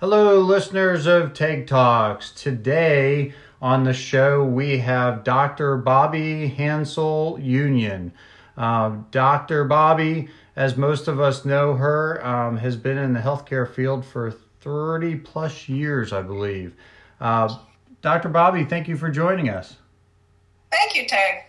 Hello, listeners of Tag Talks. Today on the show, we have Dr. Bobby Hansel Union. Uh, Dr. Bobby, as most of us know her, um, has been in the healthcare field for 30 plus years, I believe. Uh, Dr. Bobby, thank you for joining us. Thank you, Tag.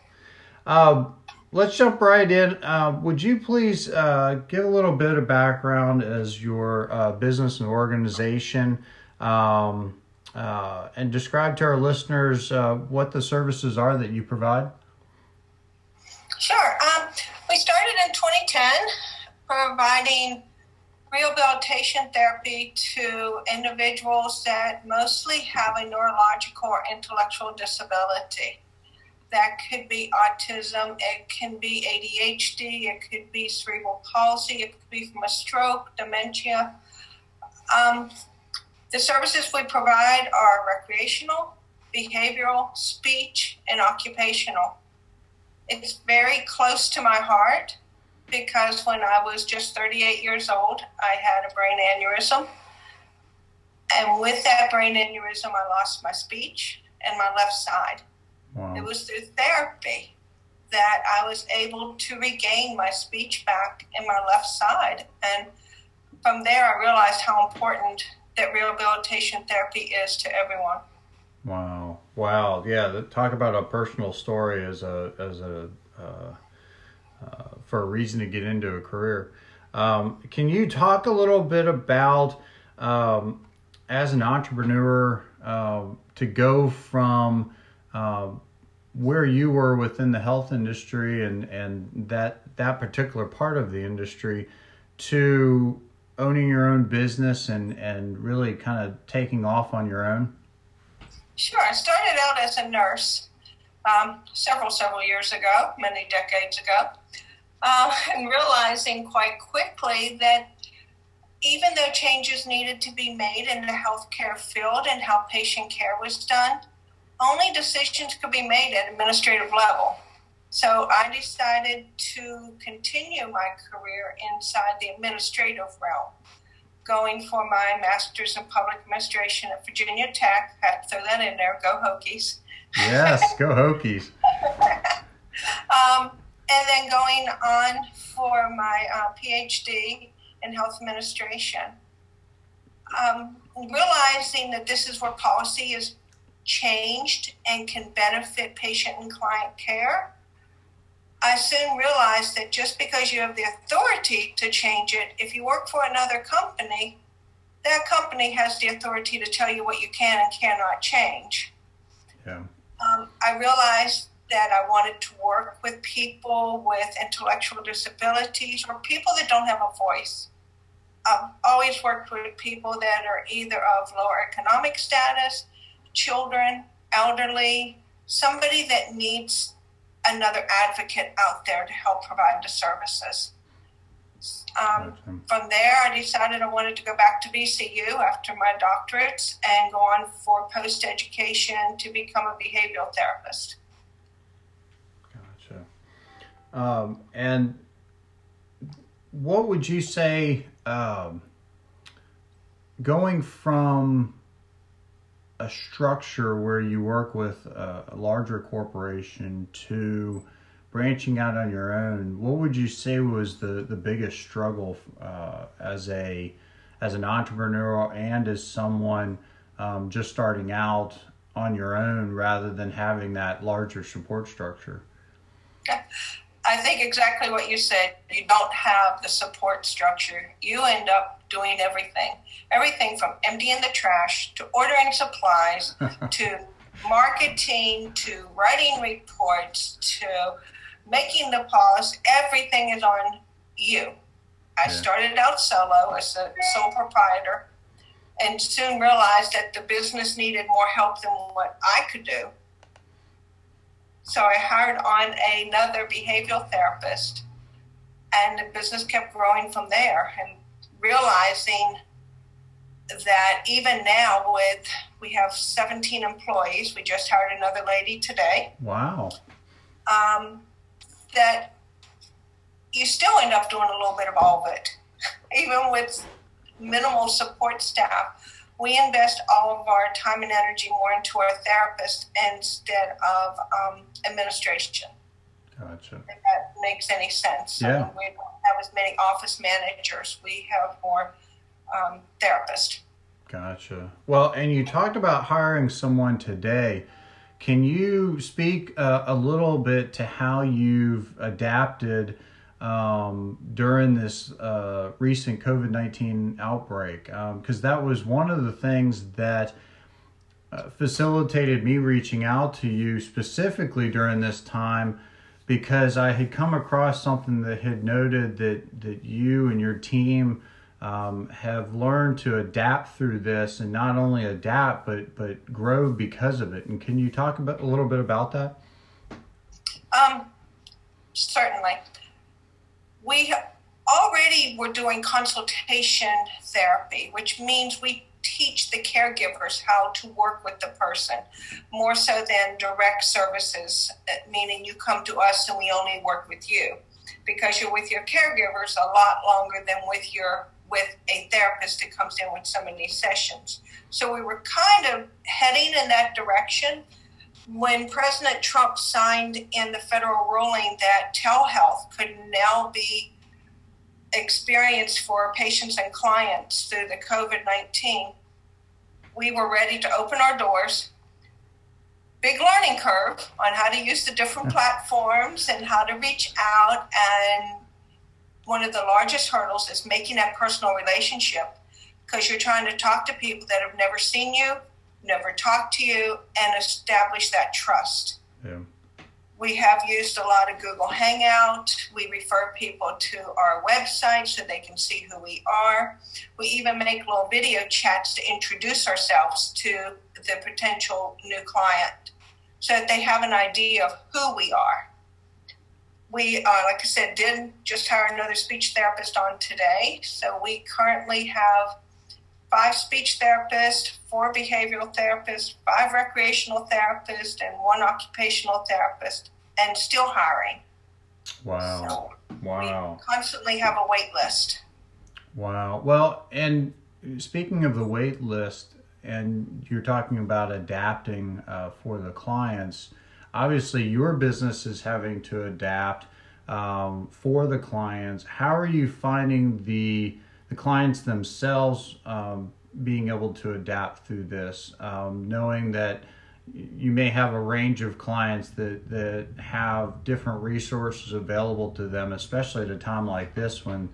Uh, let's jump right in. Uh, would you please uh, give a little bit of background as your uh, business and organization um, uh, and describe to our listeners uh, what the services are that you provide? Sure. Um, we started in 2010 providing rehabilitation therapy to individuals that mostly have a neurological or intellectual disability that could be autism, it can be ADHD, it could be cerebral palsy, it could be from a stroke, dementia. Um, the services we provide are recreational, behavioral, speech, and occupational. It's very close to my heart because when I was just 38 years old, I had a brain aneurysm. And with that brain aneurysm, I lost my speech and my left side. Wow. It was through therapy that I was able to regain my speech back in my left side. And from there, I realized how important that rehabilitation therapy is to everyone. Wow! Wow! Yeah, talk about a personal story as a as a uh, uh, for a reason to get into a career. Um, can you talk a little bit about um, as an entrepreneur uh, to go from um, where you were within the health industry and and that that particular part of the industry to owning your own business and and really kind of taking off on your own? Sure i started out as a nurse um, several several years ago many decades ago uh, and realizing quite quickly that even though changes needed to be made in the healthcare field and how patient care was done only decisions could be made at administrative level. So I decided to continue my career inside the administrative realm, going for my master's in public administration at Virginia Tech. I had to throw that in there. Go Hokies. Yes, go Hokies. um, and then going on for my uh, PhD in health administration. Um, realizing that this is where policy is changed and can benefit patient and client care, I soon realized that just because you have the authority to change it, if you work for another company, that company has the authority to tell you what you can and cannot change. Yeah. Um, I realized that I wanted to work with people with intellectual disabilities or people that don't have a voice. I've always worked with people that are either of lower economic status, children, elderly, somebody that needs another advocate out there to help provide the services. Um, from there, I decided I wanted to go back to VCU after my doctorates and go on for post education to become a behavioral therapist. Gotcha. Um, and what would you say um, going from a structure where you work with a, larger corporation to branching out on your own, what would you say was the, the biggest struggle uh, as a as an entrepreneur and as someone um, just starting out on your own rather than having that larger support structure? I think exactly what you said. You don't have the support structure. You end up doing everything. Everything from emptying the trash to ordering supplies to marketing to writing reports to making the policy. Everything is on you. I yeah. started out solo as a sole proprietor and soon realized that the business needed more help than what I could do. So I hired on another behavioral therapist, and the business kept growing from there. And realizing that even now with we have 17 employees we just hired another lady today. Wow. Um, that you still end up doing a little bit of all of it. Even with minimal support staff we invest all of our time and energy more into our therapist instead of um, administration Gotcha. If that makes any sense. Yeah. we don't have as many office managers. We have more um, therapists. Gotcha. Well, and you talked about hiring someone today. Can you speak uh, a little bit to how you've adapted um, during this uh, recent COVID 19 outbreak? Because um, that was one of the things that uh, facilitated me reaching out to you specifically during this time because I had come across something that had noted that, that you and your team um, have learned to adapt through this and not only adapt but but grow because of it. And can you talk about a little bit about that? Um, certainly. We already were doing consultation therapy, which means we teach the caregivers how to work with the person more so than direct services, uh, meaning you come to us and we only work with you because you're with your caregivers a lot longer than with your with a therapist that comes in with of these sessions. So we were kind of heading in that direction when President Trump signed in the federal ruling that telehealth could now be experienced for patients and clients through the COVID 19, we were ready to open our doors. Big learning curve on how to use the different platforms and how to reach out. And one of the largest hurdles is making that personal relationship because you're trying to talk to people that have never seen you, never talked to you, and establish that trust. Yeah. We have used a lot of Google Hangout. We refer people to our website so they can see who we are. We even make little video chats to introduce ourselves to the potential new client so that they have an idea of who we are. We, uh, like I said, did just hire another speech therapist on today. So we currently have five speech therapists, four behavioral therapists, five recreational therapists, and one occupational therapist, and still hiring. Wow. So wow. We constantly have a wait list. Wow. Well, and speaking of the wait list, and you're talking about adapting uh, for the clients, obviously your business is having to adapt um, for the clients. How are you finding the the clients themselves um, being able to adapt through this, um, knowing that you may have a range of clients that, that have different resources available to them, especially at a time like this when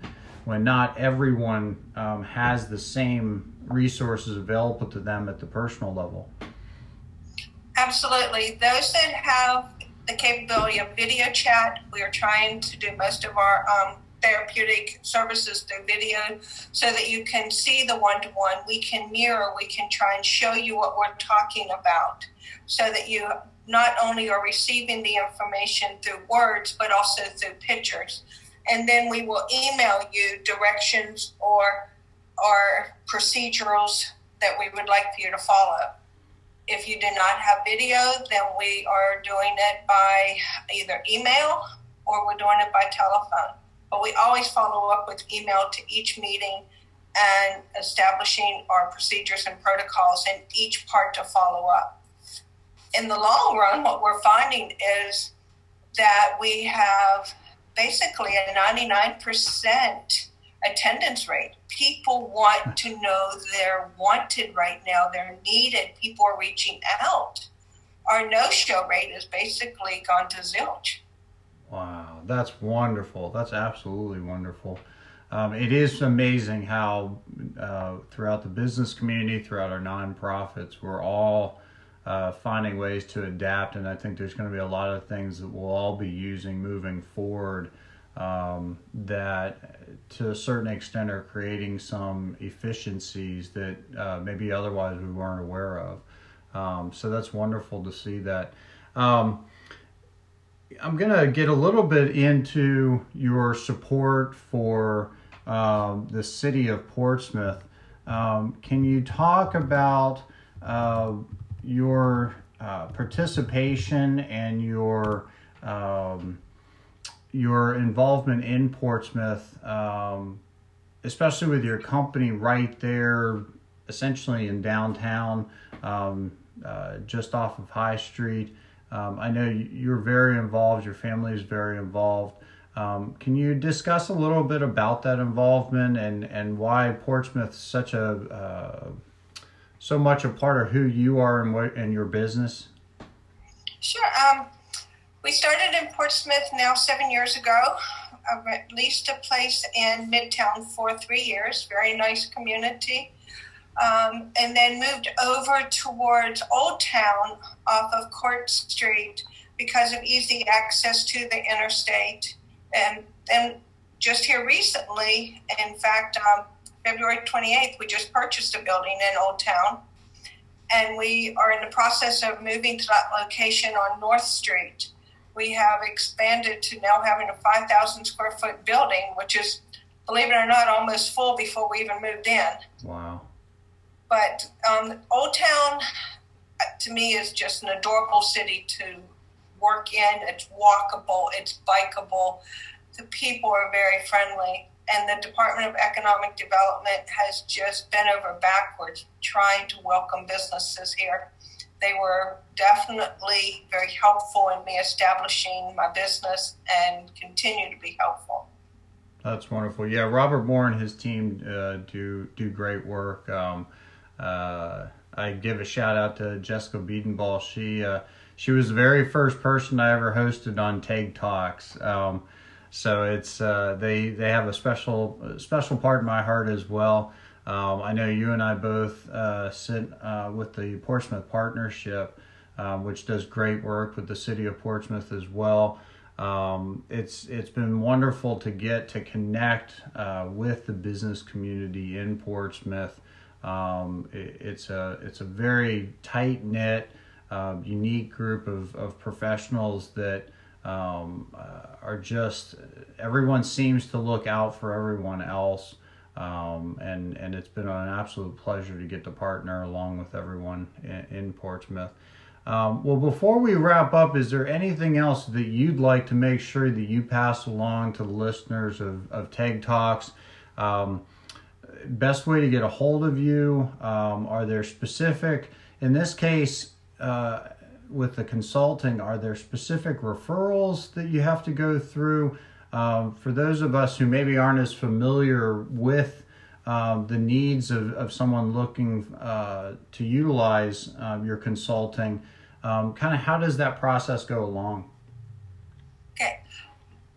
when not everyone um, has the same resources available to them at the personal level. Absolutely. Those that have the capability of video chat, we are trying to do most of our um, therapeutic services through video so that you can see the one to one. We can mirror, we can try and show you what we're talking about so that you not only are receiving the information through words but also through pictures. And then we will email you directions or or procedurals that we would like for you to follow. If you do not have video, then we are doing it by either email or we're doing it by telephone. But we always follow up with email to each meeting and establishing our procedures and protocols in each part to follow up. In the long run, what we're finding is that we have basically a 99% attendance rate. People want to know they're wanted right now, they're needed, people are reaching out. Our no show rate has basically gone to zilch. That's wonderful. That's absolutely wonderful. Um, it is amazing how uh, throughout the business community, throughout our nonprofits, we're all uh, finding ways to adapt. And I think there's going to be a lot of things that we'll all be using moving forward um, that, to a certain extent, are creating some efficiencies that uh, maybe otherwise we weren't aware of. Um, so that's wonderful to see that. Um, I'm going to get a little bit into your support for um, the city of Portsmouth. Um, can you talk about uh, your uh, participation and your um, your involvement in Portsmouth, um, especially with your company right there, essentially in downtown, um, uh, just off of High Street. Um, I know you're very involved. Your family is very involved. Um, can you discuss a little bit about that involvement and, and why Portsmouth is such a uh, so much a part of who you are and what and your business? Sure. Um, we started in Portsmouth now seven years ago. I leased a place in Midtown for three years. Very nice community. Um, and then moved over towards Old Town off of Court Street because of easy access to the interstate. And then just here recently, in fact, um, February 28th, we just purchased a building in Old Town. And we are in the process of moving to that location on North Street. We have expanded to now having a 5,000 square foot building, which is, believe it or not, almost full before we even moved in. Wow. But um, Old Town, uh, to me, is just an adorable city to work in. It's walkable, it's bikeable. The people are very friendly. And the Department of Economic Development has just bent over backwards trying to welcome businesses here. They were definitely very helpful in me establishing my business and continue to be helpful. That's wonderful. Yeah, Robert Moore and his team uh, do do great work. Um, uh, I give a shout out to Jessica Biedenball. She uh, she was the very first person I ever hosted on Tag Talks. Um, so it's uh, they they have a special special part in my heart as well. Um, I know you and I both uh, sit uh, with the Portsmouth Partnership, um, which does great work with the city of Portsmouth as well. Um, it's it's been wonderful to get to connect uh, with the business community in Portsmouth. Um, it, it's a it's a very tight knit, uh, unique group of, of professionals that um, uh, are just everyone seems to look out for everyone else. Um, and and it's been an absolute pleasure to get to partner along with everyone in, in Portsmouth. Um, well, before we wrap up, is there anything else that you'd like to make sure that you pass along to the listeners of, of Tag Talks? Um, best way to get a hold of you? Um, are there specific, in this case, uh, with the consulting, are there specific referrals that you have to go through? Um, for those of us who maybe aren't as familiar with um, the needs of, of someone looking uh, to utilize um, your consulting, um, kind of how does that process go along? Okay.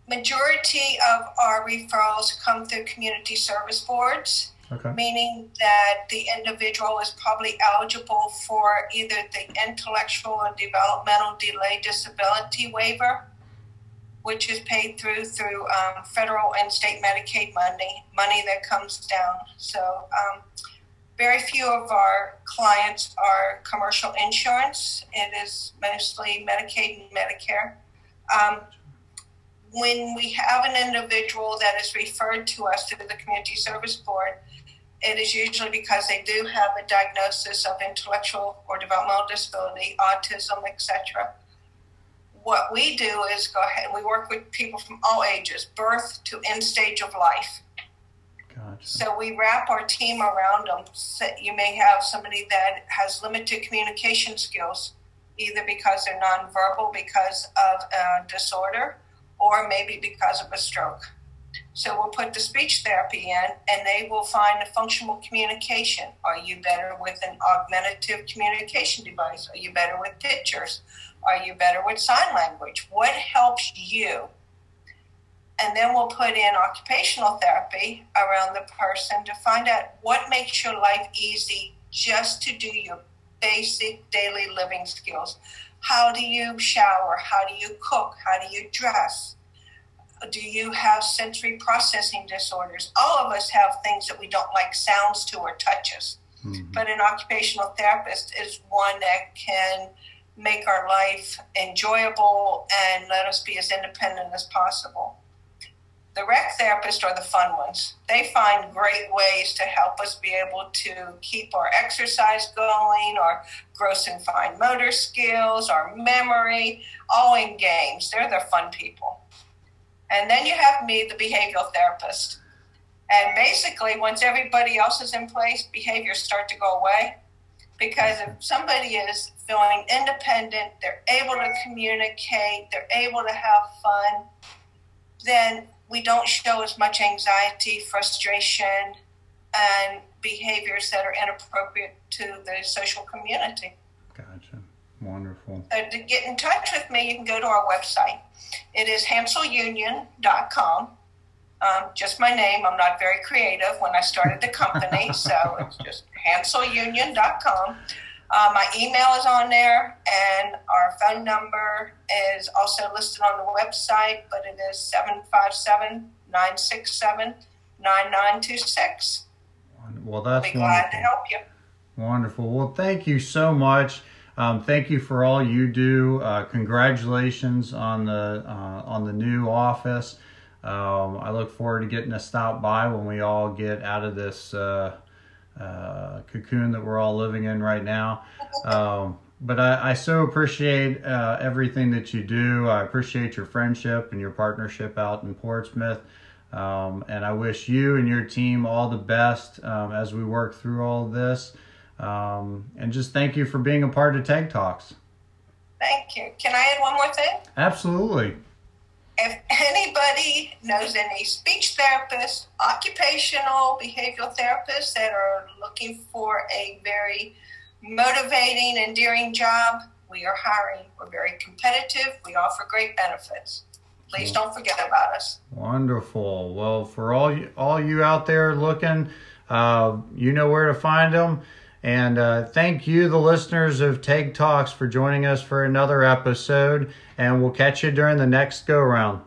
Majority of our referrals come through community service boards. Okay. Meaning that the individual is probably eligible for either the intellectual or developmental delay disability waiver, which is paid through through um, federal and state Medicaid money, money that comes down. So, um, very few of our clients are commercial insurance. It is mostly Medicaid and Medicare. Um, when we have an individual that is referred to us through the community service board, it is usually because they do have a diagnosis of intellectual or developmental disability, autism, etc. What we do is go ahead and we work with people from all ages, birth to end stage of life. Gotcha. So we wrap our team around them. So you may have somebody that has limited communication skills, either because they're nonverbal because of a disorder, or maybe because of a stroke so we'll put the speech therapy in and they will find a functional communication. Are you better with an augmentative communication device? Are you better with pictures? Are you better with sign language? What helps you? And then we'll put in occupational therapy around the person to find out what makes your life easy just to do your basic daily living skills. How do you shower? How do you cook? How do you dress? Do you have sensory processing disorders? All of us have things that we don't like sounds to or touches. Mm-hmm. But an occupational therapist is one that can make our life enjoyable and let us be as independent as possible. The rec therapists are the fun ones. They find great ways to help us be able to keep our exercise going, our gross and fine motor skills, our memory, all in games. They're the fun people. And then you have me, the behavioral therapist. And basically, once everybody else is in place, behaviors start to go away. Because if somebody is feeling independent, they're able to communicate, they're able to have fun, then we don't show as much anxiety, frustration, and behaviors that are inappropriate to the social community. Gotcha. Wonderful. So to get in touch with me, you can go to our website. It is hanselunion.com. Um, just my name. I'm not very creative when I started the company, so it's just hanselunion.com. Uh, my email is on there, and our phone number is also listed on the website, but it is 757 967 9926. Well, that's I'll be glad to help you. Wonderful. Well, thank you so much. Um, thank you for all you do. Uh, congratulations on the uh, on the new office. Um, I look forward to getting to stop by when we all get out of this uh, uh, cocoon that we're all living in right now. Um, but I, I so appreciate uh, everything that you do. I appreciate your friendship and your partnership out in Portsmouth. Um, and I wish you and your team all the best um, as we work through all of this. Um, and just thank you for being a part of Tag Talks. Thank you. Can I add one more thing? Absolutely. If anybody knows any speech therapists, occupational behavioral therapists that are looking for a very motivating, endearing job, we are hiring. We're very competitive. We offer great benefits. Please don't forget about us. Wonderful. Well, for all you, all you out there looking, uh, you know where to find them. And uh, thank you, the listeners of Tag Talks, for joining us for another episode. And we'll catch you during the next go round.